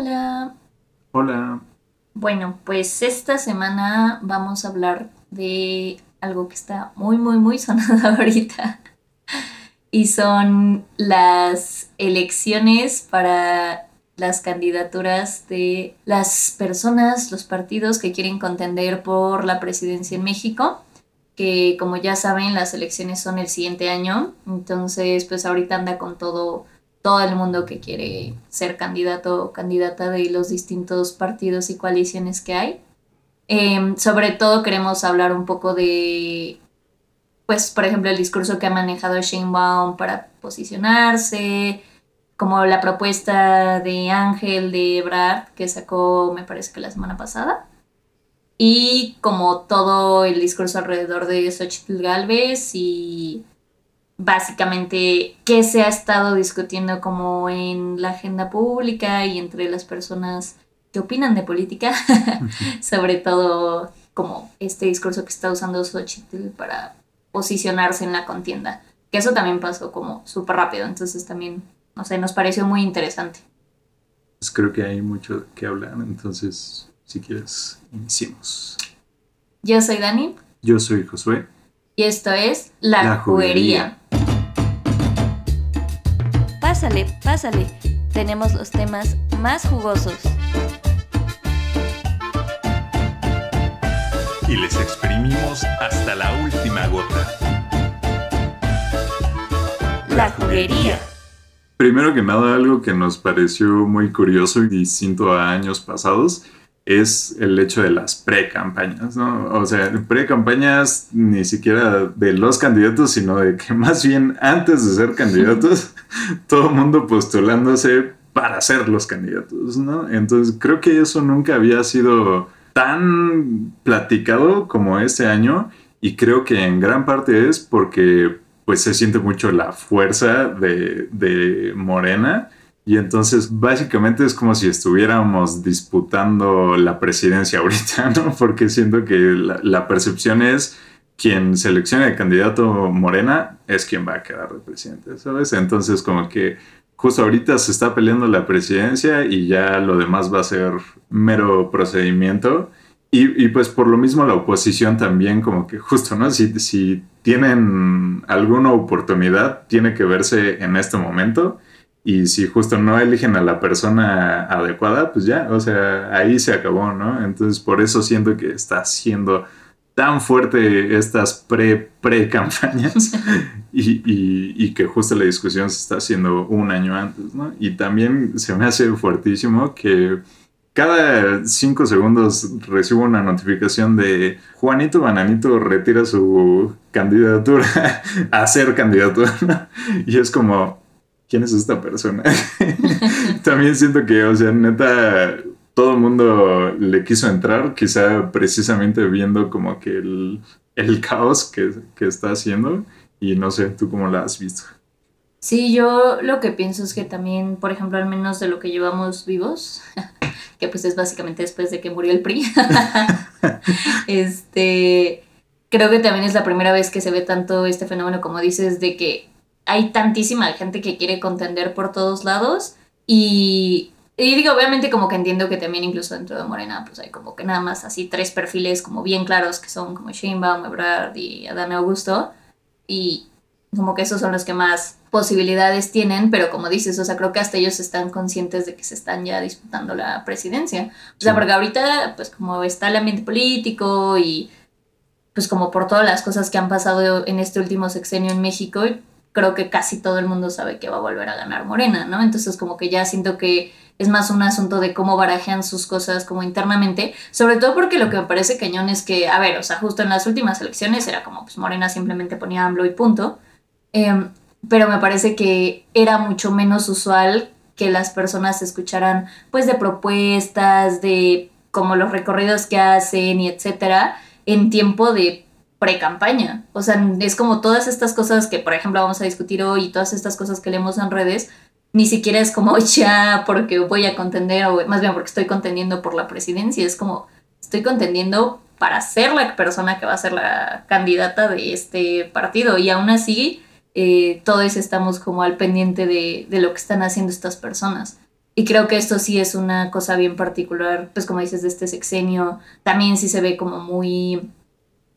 Hola. Hola. Bueno, pues esta semana vamos a hablar de algo que está muy, muy, muy sonado ahorita. Y son las elecciones para las candidaturas de las personas, los partidos que quieren contender por la presidencia en México, que como ya saben las elecciones son el siguiente año, entonces pues ahorita anda con todo todo el mundo que quiere ser candidato o candidata de los distintos partidos y coaliciones que hay. Em, sobre todo queremos hablar un poco de, pues, por ejemplo, el discurso que ha manejado Shane Baum para posicionarse, como la propuesta de Ángel de Ebrard que sacó, me parece que la semana pasada, y como todo el discurso alrededor de Xochitl Galvez y básicamente qué se ha estado discutiendo como en la agenda pública y entre las personas que opinan de política, sobre todo como este discurso que está usando Xochitl para posicionarse en la contienda, que eso también pasó como súper rápido, entonces también, no sé, nos pareció muy interesante. Pues creo que hay mucho que hablar, entonces, si quieres, iniciemos. Yo soy Dani. Yo soy Josué. Y esto es La, juguería. Pásale, pásale. Tenemos los temas más jugosos. Y les exprimimos hasta la última gota. La juguería. Primero que nada, algo que nos pareció muy curioso y distinto a años pasados es el hecho de las pre-campañas, ¿no? O sea, pre-campañas ni siquiera de los candidatos, sino de que más bien antes de ser candidatos, todo el mundo postulándose para ser los candidatos, ¿no? Entonces creo que eso nunca había sido tan platicado como este año y creo que en gran parte es porque pues se siente mucho la fuerza de, de Morena y entonces básicamente es como si estuviéramos disputando la presidencia ahorita, ¿no? Porque siento que la, percepción es quien seleccione el candidato Morena es quien va a quedar de presidente, ¿sabes? Entonces como que justo ahorita se está peleando la presidencia y ya lo demás va a ser mero procedimiento. Y, pues por lo mismo la oposición también como que justo, ¿no? Si, si tienen alguna oportunidad, tiene que verse en este momento y si justo no eligen a la persona adecuada, pues ya, o sea, ahí se acabó, ¿no? Entonces por eso siento que está siendo tan fuerte estas pre, campañas y, y, que justo la discusión se está haciendo un año antes, ¿no? Y también se me hace fuertísimo que cada cinco segundos recibo una notificación de Juanito Bananito retira su candidatura a ser candidato, Y es como, ¿quién es esta persona? También siento que, o sea, neta, todo el mundo le quiso entrar, quizá precisamente viendo como que el, caos que, está haciendo y no sé, ¿tú cómo la has visto? Sí, yo lo que pienso es que también, por ejemplo, al menos de lo que llevamos vivos, que pues es básicamente después de que murió el PRI, este, creo que también es la primera vez que se ve tanto este fenómeno, como dices, de que hay tantísima gente que quiere contender por todos lados y, digo, obviamente como que entiendo que también incluso dentro de Morena pues hay como que nada más así tres perfiles como bien claros que son como Sheinbaum, Ebrard y Adán Augusto y como que esos son los que más posibilidades tienen, pero como dices, o sea, creo que hasta ellos están conscientes de que se están ya disputando la presidencia. O sea, porque ahorita, pues como está el ambiente político y pues como por todas las cosas que han pasado en este último sexenio en México, creo que casi todo el mundo sabe que va a volver a ganar Morena, ¿no? Entonces como que ya siento que es más un asunto de cómo barajean sus cosas como internamente, sobre todo porque lo que me parece cañón es que, a ver, o sea, justo en las últimas elecciones era como, pues Morena simplemente ponía AMLO y punto, em, pero me parece que era mucho menos usual que las personas escucharan pues de propuestas, de como los recorridos que hacen y etcétera, en tiempo de pre-campaña. O sea, es como todas estas cosas que, por ejemplo, vamos a discutir hoy y todas estas cosas que leemos en redes, ni siquiera es como ya porque voy a contender, o más bien porque estoy contendiendo por la presidencia, es como estoy contendiendo para ser la persona que va a ser la candidata de este partido. Y aún así, eh, todos estamos como al pendiente de, de lo que están haciendo estas personas. Y creo que esto sí es una cosa bien particular, pues como dices, de este sexenio. También sí se ve como muy,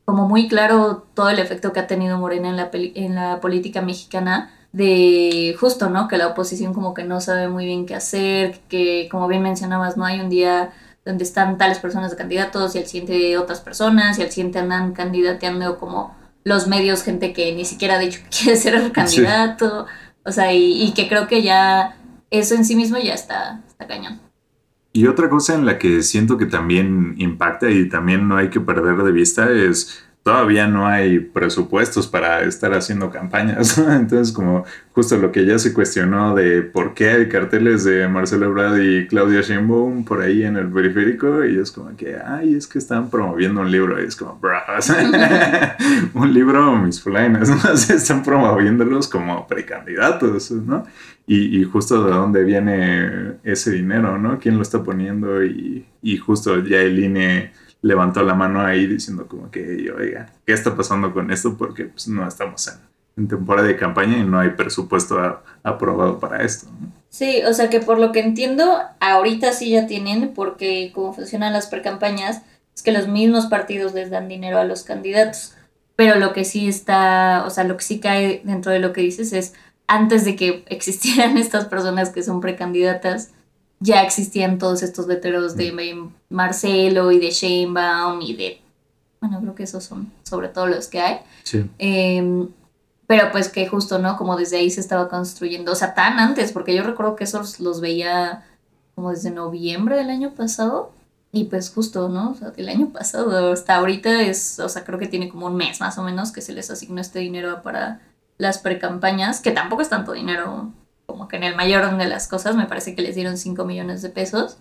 como muy claro todo el efecto que ha tenido Morena en la, en la política mexicana de justo, ¿no? Que la oposición como que no sabe muy bien qué hacer, que como bien mencionabas, no hay un día donde están tales personas de candidatos y al siguiente otras personas y al siguiente andan candidateando como los medios, gente que ni siquiera ha dicho que quiere ser candidato, o sea, y, que creo que ya eso en sí mismo ya está, está cañón. Y otra cosa en la que siento que también impacta y también no hay que perder de vista es todavía no hay presupuestos para estar haciendo campañas. Entonces, como justo lo que ya se cuestionó de por qué hay carteles de Marcelo Ebrard y Claudia Sheinbaum por ahí en el periférico, y es como que, ay, es que están promoviendo un libro, y es como, bros, un libro, mis fulainas, ¿no? Se están promoviéndolos como precandidatos, ¿no? Y, y, justo de dónde viene ese dinero, ¿no? ¿Quién lo está poniendo? Y, y justo ya el INE levantó la mano ahí diciendo como que, oiga, ¿qué está pasando con esto? Porque pues, no estamos en, temporada de campaña y no hay presupuesto aprobado para esto. Sí, o sea que por lo que entiendo, ahorita sí ya tienen, porque como funcionan las precampañas, es que los mismos partidos les dan dinero a los candidatos. Pero lo que sí está, o sea, lo que sí cae dentro de lo que dices es, antes de que existieran estas personas que son precandidatas, ya existían todos estos letreros de mm. Marcelo y de Sheinbaum y de... Bueno, creo que esos son sobre todo los que hay. Sí. Em, pero pues que justo, ¿no? Como desde ahí se estaba construyendo, o sea, tan antes, porque yo recuerdo que esos los veía como desde noviembre del año pasado. Y pues justo, ¿no? O sea, del año pasado hasta ahorita es, o sea, creo que tiene como un mes más o menos que se les asignó este dinero para las precampañas, que tampoco es tanto dinero como que en el mayor de las cosas, me parece que les dieron 5 millones de pesos.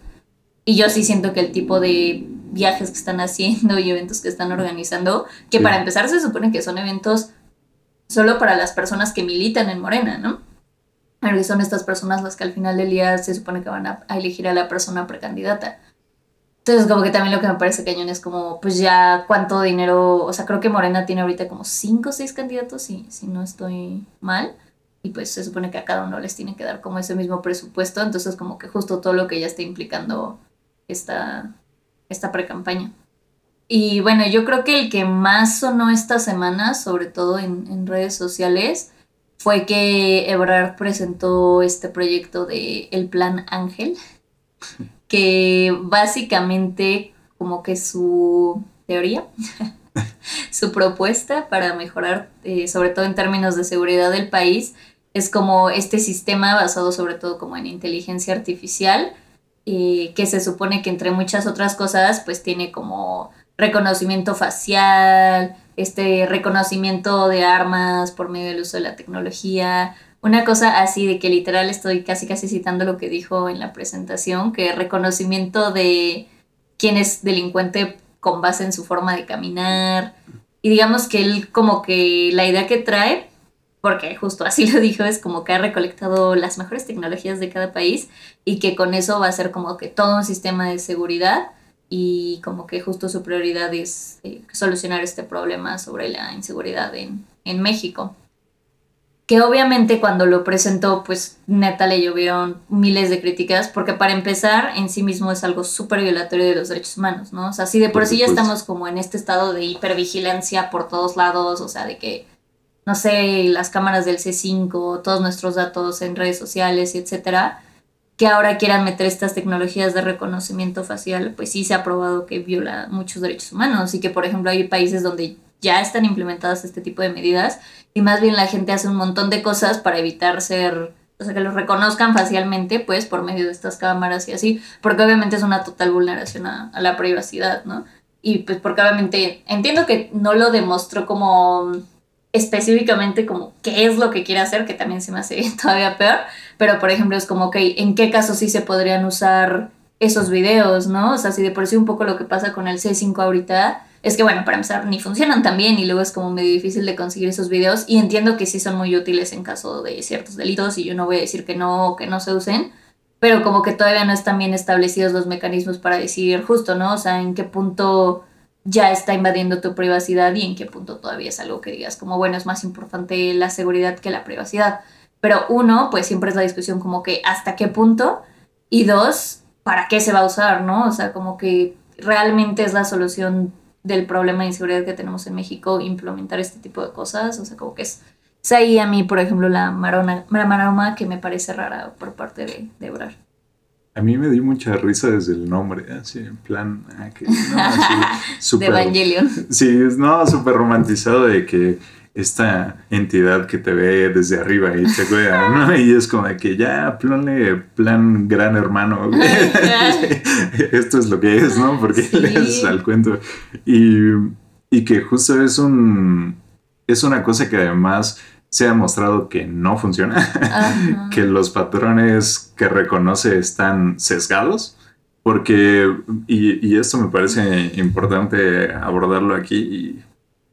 Y yo sí siento que el tipo de viajes que están haciendo y eventos que están organizando, que para empezar se supone que son eventos solo para las personas que militan en Morena, ¿no? Pero que son estas personas las que al final del día se supone que van a, elegir a la persona precandidata. Entonces, como que también lo que me parece cañón es como, pues ya cuánto dinero, o sea, creo que Morena tiene ahorita como 5 o 6 candidatos, si, si no estoy mal y pues se supone que a cada uno les tiene que dar como ese mismo presupuesto, entonces como que justo todo lo que ya está implicando esta, esta pre-campaña. Y bueno, yo creo que el que más sonó esta semana, sobre todo en, redes sociales, fue que Ebrard presentó este proyecto de el Plan Ángel, que básicamente como que su teoría, su propuesta para mejorar, eh, sobre todo en términos de seguridad del país, es como este sistema basado sobre todo como en inteligencia artificial, eh, que se supone que entre muchas otras cosas pues tiene como reconocimiento facial, este reconocimiento de armas por medio del uso de la tecnología, una cosa así de que literal estoy casi casi citando lo que dijo en la presentación, que reconocimiento de quién es delincuente con base en su forma de caminar. Y digamos que él como que la idea que trae porque justo así lo dijo, es como que ha recolectado las mejores tecnologías de cada país y que con eso va a ser como que todo un sistema de seguridad y como que justo su prioridad es eh, solucionar este problema sobre la inseguridad en, en México. Que obviamente cuando lo presentó, pues neta le llovieron miles de críticas, porque para empezar, en sí mismo es algo súper violatorio de los derechos humanos, ¿no? O sea, si de por sí ya estamos como en este estado de hipervigilancia por todos lados, o sea, de que no sé, las cámaras del C5, todos nuestros datos en redes sociales, etcétera, que ahora quieran meter estas tecnologías de reconocimiento facial, pues sí se ha probado que viola muchos derechos humanos y que, por ejemplo, hay países donde ya están implementadas este tipo de medidas y más bien la gente hace un montón de cosas para evitar ser, o sea, que los reconozcan facialmente, pues, por medio de estas cámaras y así, porque obviamente es una total vulneración a, a la privacidad, ¿no? Y pues porque obviamente entiendo que no lo demostró como específicamente como qué es lo que quiere hacer, que también se me hace todavía peor, pero por ejemplo es como, ok, ¿en qué casos sí se podrían usar esos videos, no? O sea, si de por sí un poco lo que pasa con el C5 ahorita es que, bueno, para empezar, ni funcionan tan bien y luego es como medio difícil de conseguir esos videos y entiendo que sí son muy útiles en caso de ciertos delitos y yo no voy a decir que no, que no se usen, pero como que todavía no están bien establecidos los mecanismos para decir justo, ¿no? O sea, en qué punto ya está invadiendo tu privacidad y en qué punto todavía es algo que digas como, bueno, es más importante la seguridad que la privacidad. Pero uno, pues siempre es la discusión como que hasta qué punto Y dos, ¿para qué se va a usar, no? O sea, como que realmente es la solución del problema de inseguridad que tenemos en México implementar este tipo de cosas. O sea, como que es, es ahí a mí, por ejemplo, la, marona, maroma que me parece rara por parte de, de. A mí me dio mucha risa desde el nombre, así en plan, ah, que, no, así, de súper- Evangelion. Sí, es- no, súper romantizado de que esta entidad que te ve desde arriba y te cuida, ¿no? Y es como de que ya, planle plan gran hermano. Esto es lo que es, ¿no? Porque Sí. le haces al cuento. Y, y que justo es un es una cosa que además se ha demostrado que no funciona, que los patrones que reconoce están sesgados. Porque, y, y esto me parece importante abordarlo aquí y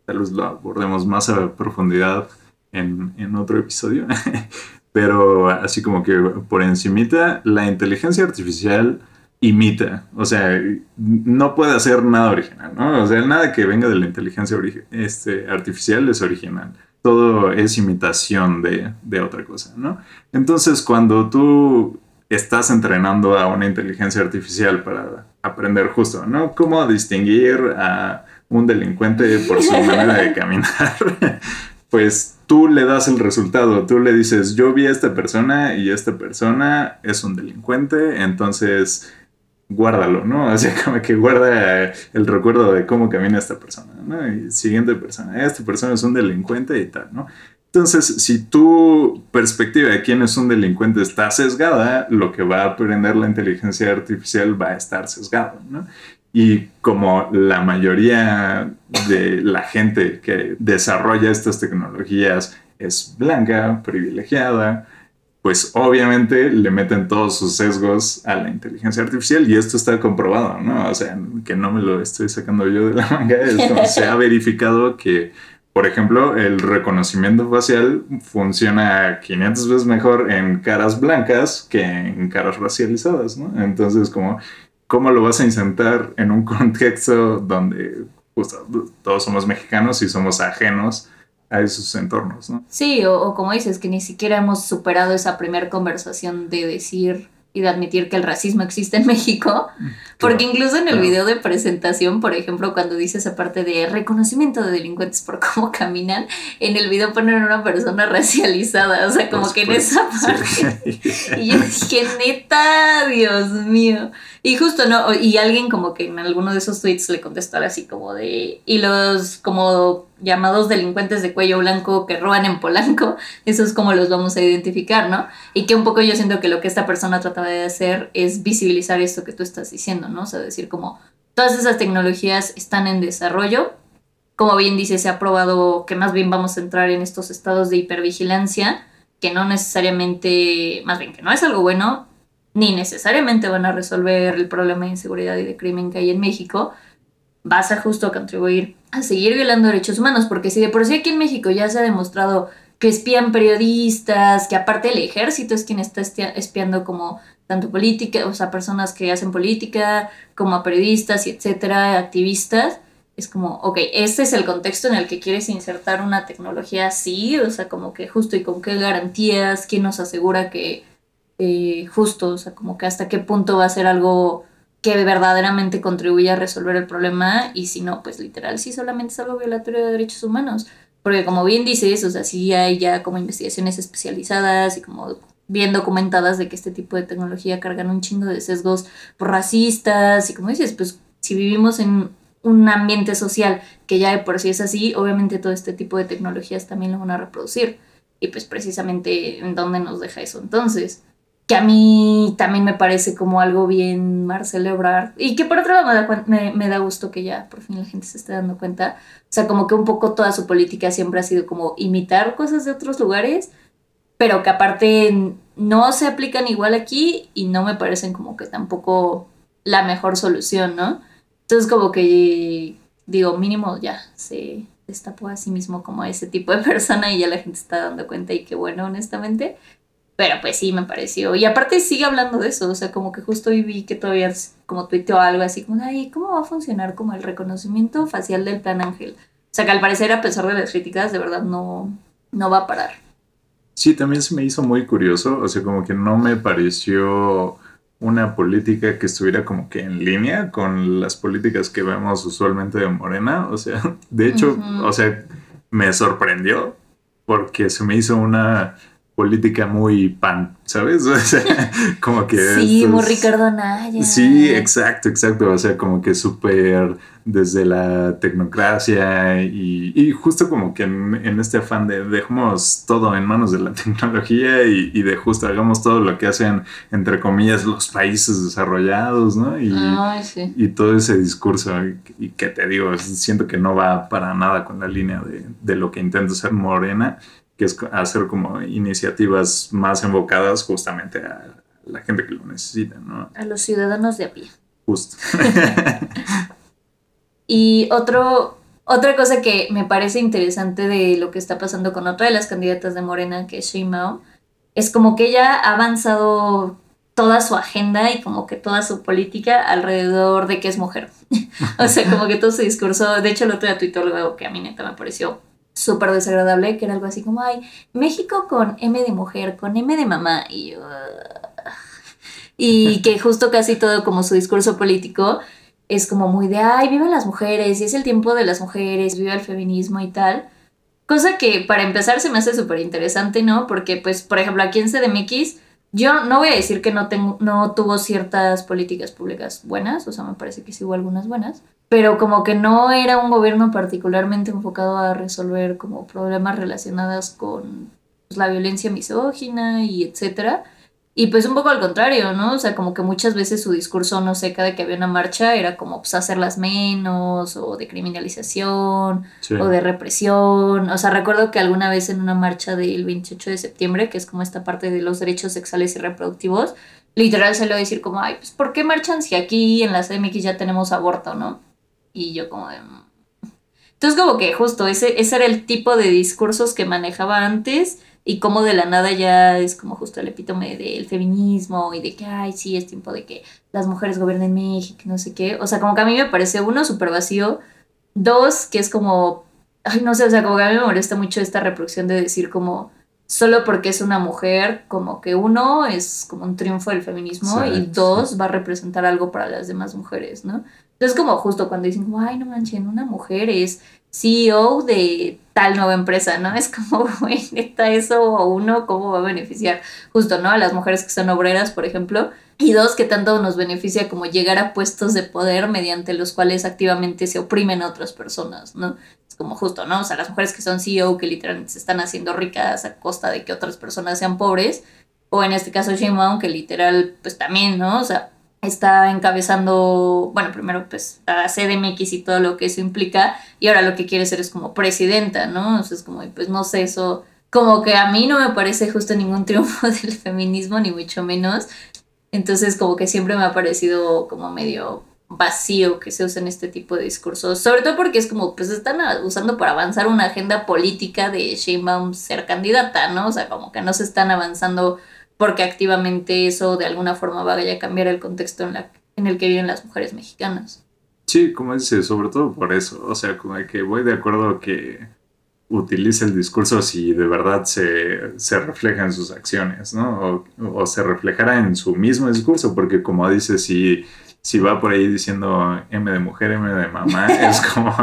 tal vez lo abordemos más a profundidad en, en otro episodio. Pero así como que por encimita, la inteligencia artificial imita, o sea, no puede hacer nada original, ¿no? O sea, nada que venga de la inteligencia este, artificial es original. Todo es imitación de, de otra cosa, ¿no? Entonces, cuando tú estás entrenando a una inteligencia artificial para aprender justo, ¿no? Cómo distinguir a un delincuente por su manera de caminar, pues tú le das el resultado, tú le dices, yo vi a esta persona y esta persona es un delincuente, entonces guárdalo, ¿no? O sea, como que guarda el recuerdo de cómo camina esta persona, ¿no? Y siguiente persona, esta persona es un delincuente y tal, ¿no? Entonces, si tu perspectiva de quién es un delincuente está sesgada, lo que va a aprender la inteligencia artificial va a estar sesgado, ¿no? Y como la mayoría de la gente que desarrolla estas tecnologías es blanca, privilegiada, pues obviamente le meten todos sus sesgos a la inteligencia artificial y esto está comprobado, ¿no? O sea, que no me lo estoy sacando yo de la manga, esto se ha verificado que, por ejemplo, el reconocimiento facial funciona 500 veces mejor en caras blancas que en caras racializadas, ¿no? Entonces, como, ¿cómo lo vas a insertar en un contexto donde justo, todos somos mexicanos y somos ajenos a esos entornos, ¿no? Sí, o, o como dices, que ni siquiera hemos superado esa primera conversación de decir y de admitir que el racismo existe en México, porque incluso en el claro. video de presentación, por ejemplo, cuando dice esa parte de reconocimiento de delincuentes por cómo caminan, en el video ponen a una persona racializada, o sea, como Por que en esa parte. sí. Y yo dije, neta, Dios mío. Y justo, ¿no? Y alguien como que en alguno de esos tweets le contestó algo así como de... Y los como llamados delincuentes de cuello blanco que roban en Polanco, eso es como los vamos a identificar, ¿no? Y que un poco yo siento que lo que esta persona trataba de hacer es visibilizar esto que tú estás diciendo, ¿no? O sea, decir como todas esas tecnologías están en desarrollo. Como bien dice, se ha probado que más bien vamos a entrar en estos estados de hipervigilancia, que no necesariamente, más bien que no es algo bueno, ni necesariamente van a resolver el problema de inseguridad y de crimen que hay en México, vas a justo contribuir a seguir violando derechos humanos, porque si de por sí aquí en México ya se ha demostrado que espían periodistas, que aparte el ejército es quien está espiando como tanto política, o sea, personas que hacen política, como a periodistas y etcétera, activistas, es como, ok, este es el contexto en el que quieres insertar una tecnología así, o sea, como que justo y con qué garantías, quién nos asegura que eh, justo, o sea, como que hasta qué punto va a ser algo que verdaderamente contribuya a resolver el problema y si no, pues literal, sí solamente es algo violatorio de derechos humanos. Porque como bien dices, o sea, sí hay ya como investigaciones especializadas y como bien documentadas de que este tipo de tecnología cargan un chingo de sesgos racistas y como dices, pues si vivimos en un ambiente social que ya de por sí es así, obviamente todo este tipo de tecnologías también lo van a reproducir. Y pues precisamente en dónde nos deja eso entonces que a mí también me parece como algo bien Marcelo Ebrard y que por otro lado me da, me, da gusto que ya por fin la gente se esté dando cuenta. O sea, como que un poco toda su política siempre ha sido como imitar cosas de otros lugares, pero que aparte no se aplican igual aquí y no me parecen como que tampoco la mejor solución, ¿no? Entonces como que digo, mínimo ya se destapó a sí mismo como ese tipo de persona y ya la gente está dando cuenta y qué bueno, honestamente. Pero pues sí, me pareció. Y aparte sigue hablando de eso, o sea, como que justo hoy vi que todavía como tuiteó algo así como, ay, ¿cómo va a funcionar como el reconocimiento facial del plan Ángel? O sea, que al parecer, a pesar de las críticas, de verdad no, no va a parar. Sí, también se me hizo muy curioso, o sea, como que no me pareció una política que estuviera como que en línea con las políticas que vemos usualmente de Morena. O sea, de hecho, o sea, me sorprendió porque se me hizo una política muy pan, ¿sabes? O sea, como que... Sí, estos- muy Ricardo Anaya. Sí, exacto, exacto. O sea, como que súper desde la tecnocracia y, y justo como que en, en este afán de dejemos todo en manos de la tecnología y, y de justo hagamos todo lo que hacen, entre comillas, los países desarrollados, ¿no? Y, Ay, sí. y todo ese discurso, y, que te digo, siento que no va para nada con la línea de, de lo que intenta ser Morena, que es hacer como iniciativas más enfocadas justamente a la gente que lo necesita, ¿no? A los ciudadanos de a pie. Justo. Y otro, otra cosa que me parece interesante de lo que está pasando con otra de las candidatas de Morena, que es Sheinbaum, es como que ella ha avanzado toda su agenda y como que toda su política alrededor de que es mujer. o sea, como que todo su discurso, de hecho el otro día tuitó algo que a mí neta me pareció súper desagradable, que era algo así como, ay, México con M de mujer, con M de mamá, y yo... "Ugh". Y que justo casi todo como su discurso político es como muy de, ay, viven las mujeres y es el tiempo de las mujeres, viva el feminismo y tal. Cosa que para empezar se me hace súper interesante, ¿no? Porque, pues, por ejemplo, aquí en CDMX, yo no voy a decir que no, tengo, no tuvo ciertas políticas públicas buenas, o sea, me parece que sí hubo algunas buenas, pero como que no era un gobierno particularmente enfocado a resolver como problemas relacionados con pues, la violencia misógina y etcétera. Y pues un poco al contrario, ¿no? O sea, como que muchas veces su discurso, no sé, cada que había una marcha era como pues hacerlas menos o de criminalización Sí. o de represión. O sea, recuerdo que alguna vez en una marcha del 28 de septiembre, que es como esta parte de los derechos sexuales y reproductivos, literal se lo decir como, ay, pues ¿por qué marchan si aquí en la CDMX ya tenemos aborto, no? Y yo como de... "Mm". Entonces como que justo ese, ese era el tipo de discursos que manejaba antes y como de la nada ya es como justo el epítome del feminismo y de que, ay, sí, es tiempo de que las mujeres gobiernen México, no sé qué. O sea, como que a mí me parece, uno, súper vacío. Dos, que es como, ay, no sé, o sea, como que a mí me molesta mucho esta reproducción de decir como, solo porque es una mujer, como que uno es como un triunfo del feminismo y Exacto. dos va a representar algo para las demás mujeres, ¿no? Entonces como justo cuando dicen, ay, no manchen, una mujer es CEO de tal nueva empresa, ¿no? Es como, güey, neta, eso o uno, ¿cómo va a beneficiar? Justo, ¿no? A las mujeres que son obreras, por ejemplo, y dos, que tanto nos beneficia como llegar a puestos de poder mediante los cuales activamente se oprimen a otras personas, ¿no? Es como justo, ¿no? O sea, las mujeres que son CEO, que literalmente se están haciendo ricas a costa de que otras personas sean pobres, o en este caso Sheinbaum, que literal, pues también, ¿no? O sea, está encabezando, bueno, primero pues a CDMX y todo lo que eso implica, y ahora lo que quiere ser es como presidenta, ¿no? O sea, es como, pues no sé, eso como que a mí no me parece justo ningún triunfo del feminismo, ni mucho menos. Entonces como que siempre me ha parecido como medio vacío que se usen este tipo de discursos, sobre todo porque es como, pues están usando para avanzar una agenda política de Sheinbaum ser candidata, ¿no? O sea, como que no se están avanzando porque activamente eso de alguna forma vaya a cambiar el contexto en, la, en el que viven las mujeres mexicanas. Sí, como dices, sobre todo por eso. O sea, como que voy de acuerdo que utilice el discurso si de verdad se, se refleja en sus acciones, ¿no? O, se reflejará en su mismo discurso, porque como dices, si, si va por ahí diciendo M de mujer, M de mamá, es como,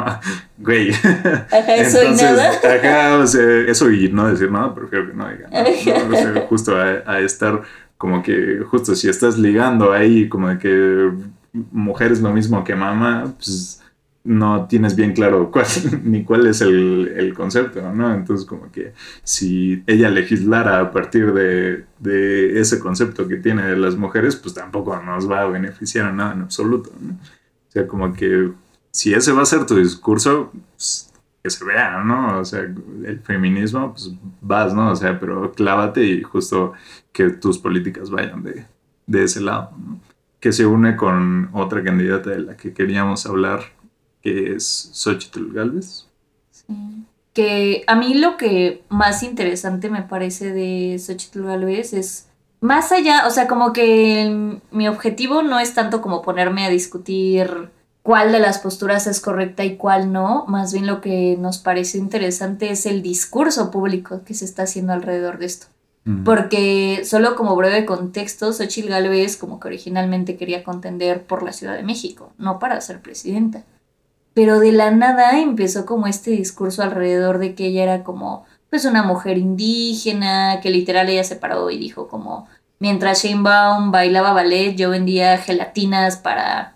güey. Ajá, eso y nada. Ajá, o sea, eso y no decir nada, prefiero que no diga nada. ¿no? O sea, justo a, a estar como que, justo si estás ligando ahí como de que mujer es lo mismo que mamá, pues no tienes bien claro cuál, ni cuál es el, el concepto, ¿no? Entonces como que si ella legislara a partir de, de ese concepto que tiene de las mujeres, pues tampoco nos va a beneficiar a nada en absoluto, ¿no? O sea, como que si ese va a ser tu discurso, pues, que se vea, ¿no? O sea, el feminismo, pues vas, ¿no? O sea, pero clávate y justo que tus políticas vayan de, de ese lado, ¿no? Que se une con otra candidata de la que queríamos hablar, que es Xochitl Galvez. Sí. Que a mí lo que más interesante me parece de Xochitl Galvez es más allá, o sea, como que el- mi objetivo no es tanto como ponerme a discutir cuál de las posturas es correcta y cuál no, más bien lo que nos parece interesante es el discurso público que se está haciendo alrededor de esto. Mm. Porque solo como breve contexto, Xochitl Gálvez como que originalmente quería contender por la Ciudad de México, no para ser presidenta. Pero de la nada empezó como este discurso alrededor de que ella era como pues una mujer indígena, que literal ella se paró y dijo como mientras Sheinbaum bailaba ballet, yo vendía gelatinas para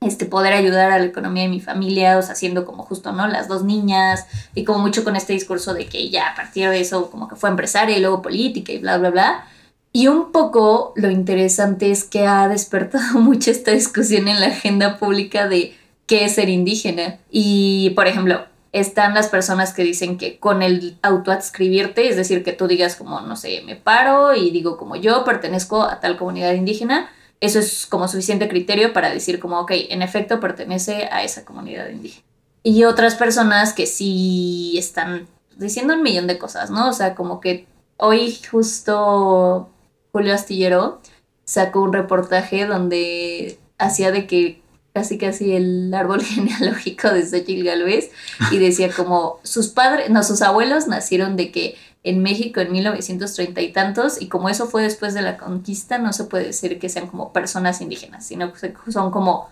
este, poder ayudar a la economía de mi familia, o sea, haciendo como justo, ¿no? Las dos niñas, y como mucho con este discurso de que ya a partir de eso como que fue empresaria y luego política y bla, bla, bla. Y un poco lo interesante es que ha despertado mucho esta discusión en la agenda pública de qué es ser indígena. Y, por ejemplo, están las personas que dicen que con el autoadscribirte, es decir, que tú digas como, no sé, me paro y digo como yo pertenezco a tal comunidad indígena, eso es como suficiente criterio para decir como, ok, en efecto pertenece a esa comunidad indígena. Y otras personas que sí están diciendo un millón de cosas, ¿no? O sea, como que hoy justo Julio Astillero sacó un reportaje donde hacía de que casi casi el árbol genealógico de Xochitl Galvez y decía como sus padres, no, sus abuelos nacieron de que en México en 1930 y tantos y como eso fue después de la conquista no se puede decir que sean como personas indígenas, sino que son como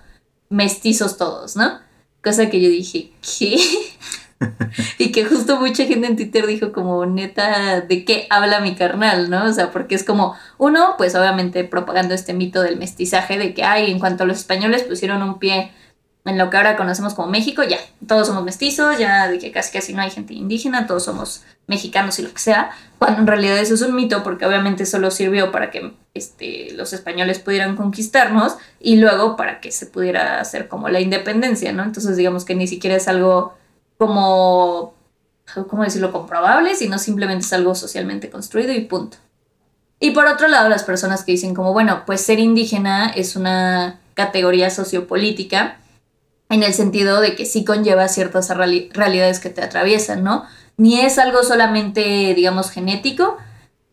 mestizos todos, ¿no? Cosa que yo dije, ¿qué? y que justo mucha gente en Twitter dijo como, neta, ¿de qué habla mi carnal, no? O sea, porque es como, uno, pues obviamente propagando este mito del mestizaje, de que, ay, en cuanto a los españoles pusieron un pie en lo que ahora conocemos como México, ya, todos somos mestizos, ya de que casi casi no hay gente indígena, todos somos mexicanos y lo que sea, cuando en realidad eso es un mito porque obviamente solo sirvió para que este, los españoles pudieran conquistarnos y luego para que se pudiera hacer como la independencia, ¿no? Entonces digamos que ni siquiera es algo como, ¿cómo decirlo?, comprobable, sino simplemente es algo socialmente construido y punto. Y por otro lado, las personas que dicen como, bueno, pues ser indígena es una categoría sociopolítica en el sentido de que sí conlleva ciertas realidades que te atraviesan, ¿no? Ni es algo solamente, digamos, genético,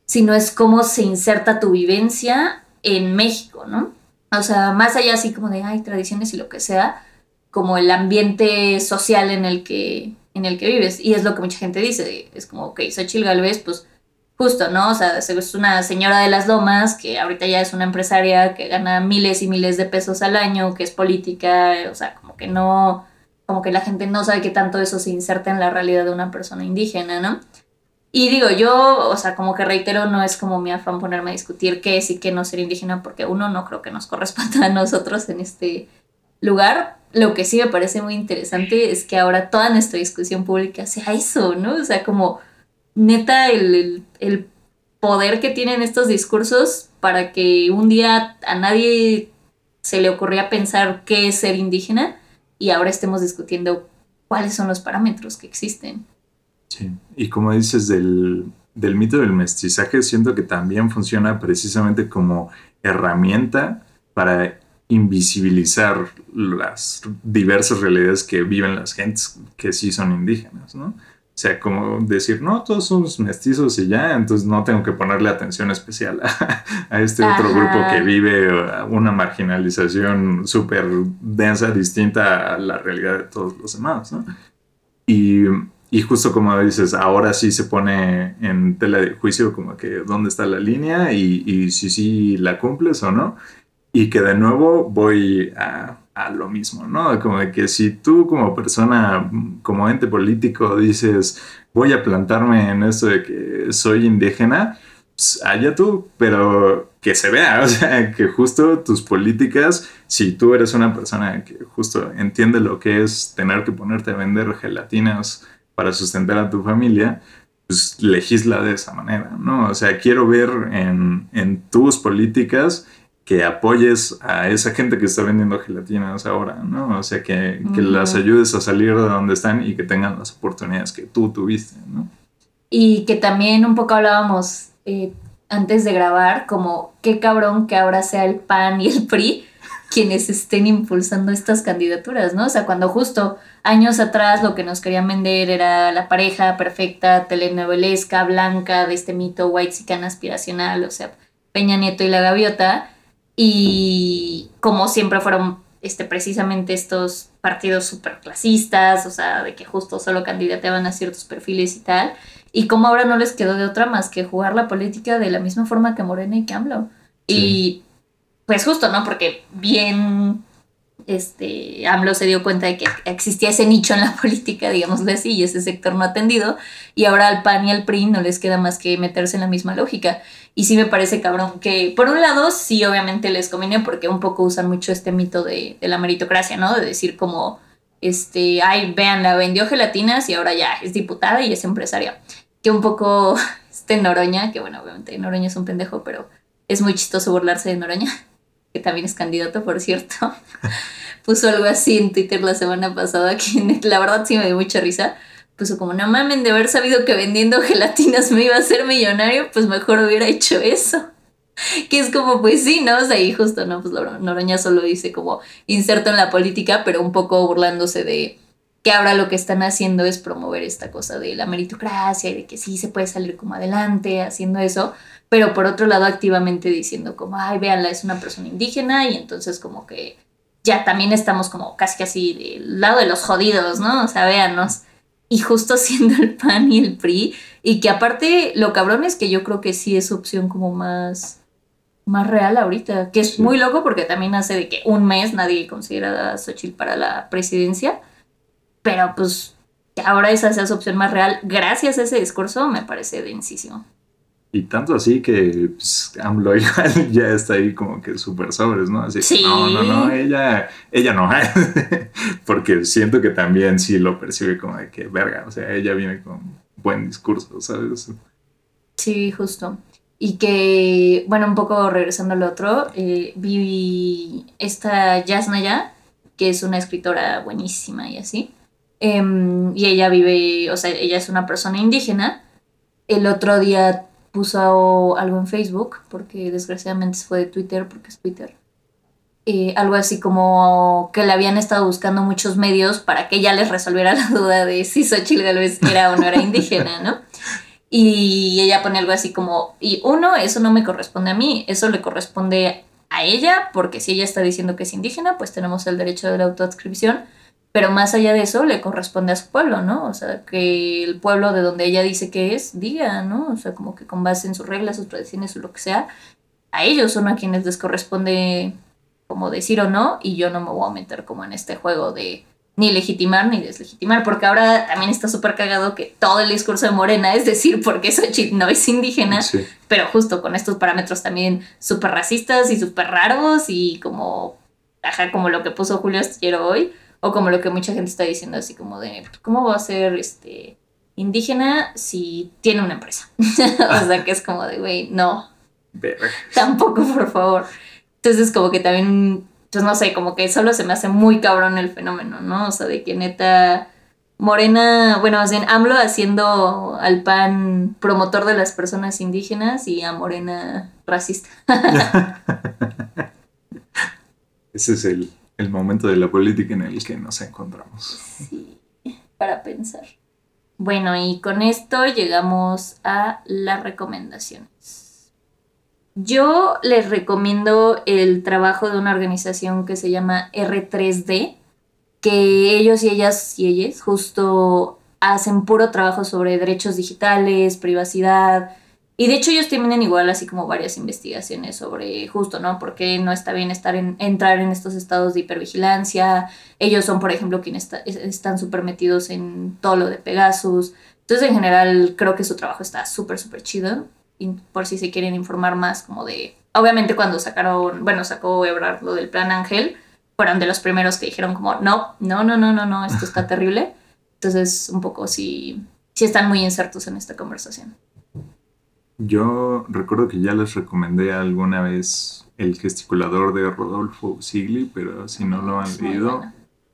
sino es cómo se inserta tu vivencia en México, ¿no? O sea, más allá así como de, ay, tradiciones y lo que sea, como el ambiente social en el que, en el que vives. Y es lo que mucha gente dice, es como, ok, Xochitl Galvez, pues justo, ¿no? O sea, es una señora de las lomas que ahorita ya es una empresaria que gana miles y miles de pesos al año, que es política, o sea, como que no, como que la gente no sabe que tanto eso se inserta en la realidad de una persona indígena, ¿no? Y digo, yo, o sea, como que reitero, no es como mi afán ponerme a discutir qué es y qué no ser indígena, porque uno no creo que nos corresponda a nosotros en este lugar. Lo que sí me parece muy interesante es que ahora toda nuestra discusión pública sea eso, ¿no? O sea, como neta el, poder que tienen estos discursos para que un día a nadie se le ocurría pensar qué es ser indígena y ahora estemos discutiendo cuáles son los parámetros que existen. Sí, y como dices del, del mito del mestizaje, siento que también funciona precisamente como herramienta para invisibilizar las diversas realidades que viven las gentes que sí son indígenas, ¿no? O sea, como decir, no, todos somos mestizos y ya, entonces no tengo que ponerle atención especial a, este otro grupo que vive una marginalización súper densa, distinta a la realidad de todos los demás, ¿no? Y, y, justo como dices, ahora sí se pone en tela de juicio como que dónde está la línea y, y si sí la cumples o no. Y que de nuevo voy a a lo mismo, ¿no? Como de que si tú como persona, como ente político dices, voy a plantarme en esto de que soy indígena, pues allá tú, pero que se vea, o sea, que justo tus políticas, si tú eres una persona que justo entiende lo que es tener que ponerte a vender gelatinas para sustentar a tu familia, pues legisla de esa manera, ¿no? O sea, quiero ver en, en tus políticas que apoyes a esa gente que está vendiendo gelatinas ahora, ¿no? O sea, que, las ayudes a salir de donde están y que tengan las oportunidades que tú tuviste, ¿no? Y que también un poco hablábamos eh, antes de grabar, como qué cabrón que ahora sea el PAN y el PRI quienes estén impulsando estas candidaturas, ¿no? O sea, cuando justo años atrás lo que nos querían vender era la pareja perfecta, telenovelesca, blanca, de este mito white aspiracional, o sea, Peña Nieto y la Gaviota, y como siempre fueron este, precisamente estos partidos superclasistas, o sea, de que justo solo candidateaban a ciertos perfiles y tal, y cómo ahora no les quedó de otra más que jugar la política de la misma forma que Morena y que AMLO. Y pues justo, ¿no? Porque bien este, AMLO se dio cuenta de que existía ese nicho en la política, digámoslo así, y ese sector no atendido, y ahora al PAN y al PRI no les queda más que meterse en la misma lógica. Y sí me parece cabrón que, por un lado, sí obviamente les conviene porque un poco usan mucho este mito de, de la meritocracia, ¿no? De decir como, este, ay, vean, la vendió gelatinas y ahora ya es diputada y es empresaria. Que un poco, este Noroña, que bueno, obviamente Noroña es un pendejo, pero es muy chistoso burlarse de Noroña, que también es candidato, por cierto. Puso algo así en Twitter la semana pasada, que la verdad sí me dio mucha risa. Puso como, no mamen, de haber sabido que vendiendo gelatinas me iba a ser millonario, pues mejor hubiera hecho eso. Que es como, pues sí, ¿no? O sea, ahí justo, ¿no? Pues Noroña solo dice como inserto en la política, pero un poco burlándose de que ahora lo que están haciendo es promover esta cosa de la meritocracia y de que sí se puede salir como adelante haciendo eso, pero por otro lado activamente diciendo como, ay, véanla, es una persona indígena y entonces como que ya también estamos como casi casi del lado de los jodidos, ¿no? O sea, véanos. Y justo siendo el PAN y el PRI, y que aparte lo cabrón es que yo creo que sí es opción como más, más real ahorita, que es muy loco porque también hace de que un mes nadie considera a Xochitl para la presidencia, pero pues que ahora esa sea su opción más real, gracias a ese discurso, me parece densísimo. Y tanto así que pues, AMLO ya está ahí como que súper sobres, ¿no? Así que no, no, no, ella, ella no. Porque siento que también sí lo percibe como de que verga, o sea, ella viene con buen discurso, ¿sabes? Sí, justo. Y que, bueno, un poco regresando al otro, eh, vi esta Yasnaya, que es una escritora buenísima y así. Em, y ella vive, o sea, ella es una persona indígena. El otro día puso algo en Facebook, porque desgraciadamente fue de Twitter, porque es Twitter. Algo así como que le habían estado buscando muchos medios para que ella les resolviera la duda de si Xochitl Galvez era o no era indígena, ¿no? Y ella pone algo así como, y uno, eso no me corresponde a mí, eso le corresponde a ella, porque si ella está diciendo que es indígena, pues tenemos el derecho de la autoadscripción pero más allá de eso le corresponde a su pueblo, ¿no? O sea, que el pueblo de donde ella dice que es, diga, ¿no? O sea, como que con base en sus reglas, sus tradiciones o lo que sea, a ellos son a quienes les corresponde como decir o no, y yo no me voy a meter como en este juego de ni legitimar ni deslegitimar, porque ahora también está súper cagado que todo el discurso de Morena es decir porque Xochitl no es indígena, pero justo con estos parámetros también súper racistas y súper raros y como, ajá, como lo que puso Julio Astillero hoy, o como lo que mucha gente está diciendo, así como de, ¿cómo va a ser este, indígena si tiene una empresa? o sea, que es como de, güey, no. Tampoco, por favor. Entonces, como que también, pues no sé, como que solo se me hace muy cabrón el fenómeno, ¿no? O sea, de que neta. Morena, bueno, más bien AMLO haciendo al PAN promotor de las personas indígenas y a Morena racista. Ese es el, el momento de la política en el que nos encontramos. Sí, para pensar. Bueno, y con esto llegamos a las recomendaciones. Yo les recomiendo el trabajo de una organización que se llama R3D, que ellos y ellas y ellas justo hacen puro trabajo sobre derechos digitales, privacidad, y de hecho ellos tienen igual así como varias investigaciones sobre justo, ¿no? Por qué no está bien estar en, entrar en estos estados de hipervigilancia. Ellos son, por ejemplo, quienes están súper metidos en todo lo de Pegasus. Entonces, en general, creo que su trabajo está súper, súper chido. Y por si se quieren informar más como de... Obviamente cuando sacaron, bueno, sacó Ebrard lo del Plan Ángel, fueron de los primeros que dijeron como, no, no, no, no, no, no, esto está terrible. Entonces, un poco sí, sí están muy insertos en esta conversación. Yo recuerdo que ya les recomendé alguna vez el gesticulador de Rodolfo Sigli, pero si no lo han leído,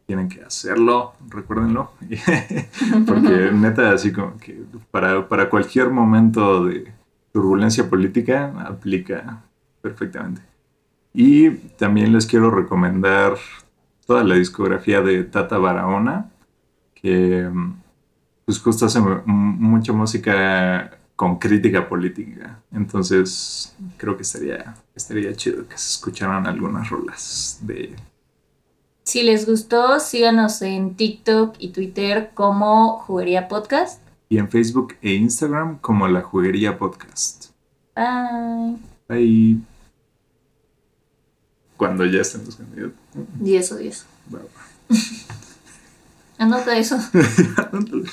tienen que hacerlo, recuérdenlo. Porque neta, así como que para, para cualquier momento de turbulencia política aplica perfectamente. Y también les quiero recomendar toda la discografía de Tata Barahona, que pues justo hace mucha música con crítica política. Entonces, creo que estaría, estaría chido que se escucharan algunas rolas de... Si les gustó, síganos en TikTok y Twitter como Juguería Podcast. Y en Facebook e Instagram como La Juguería Podcast. Bye. Bye. Cuando ya estén los candidatos. 10 o 10. Anota eso. Anótalo.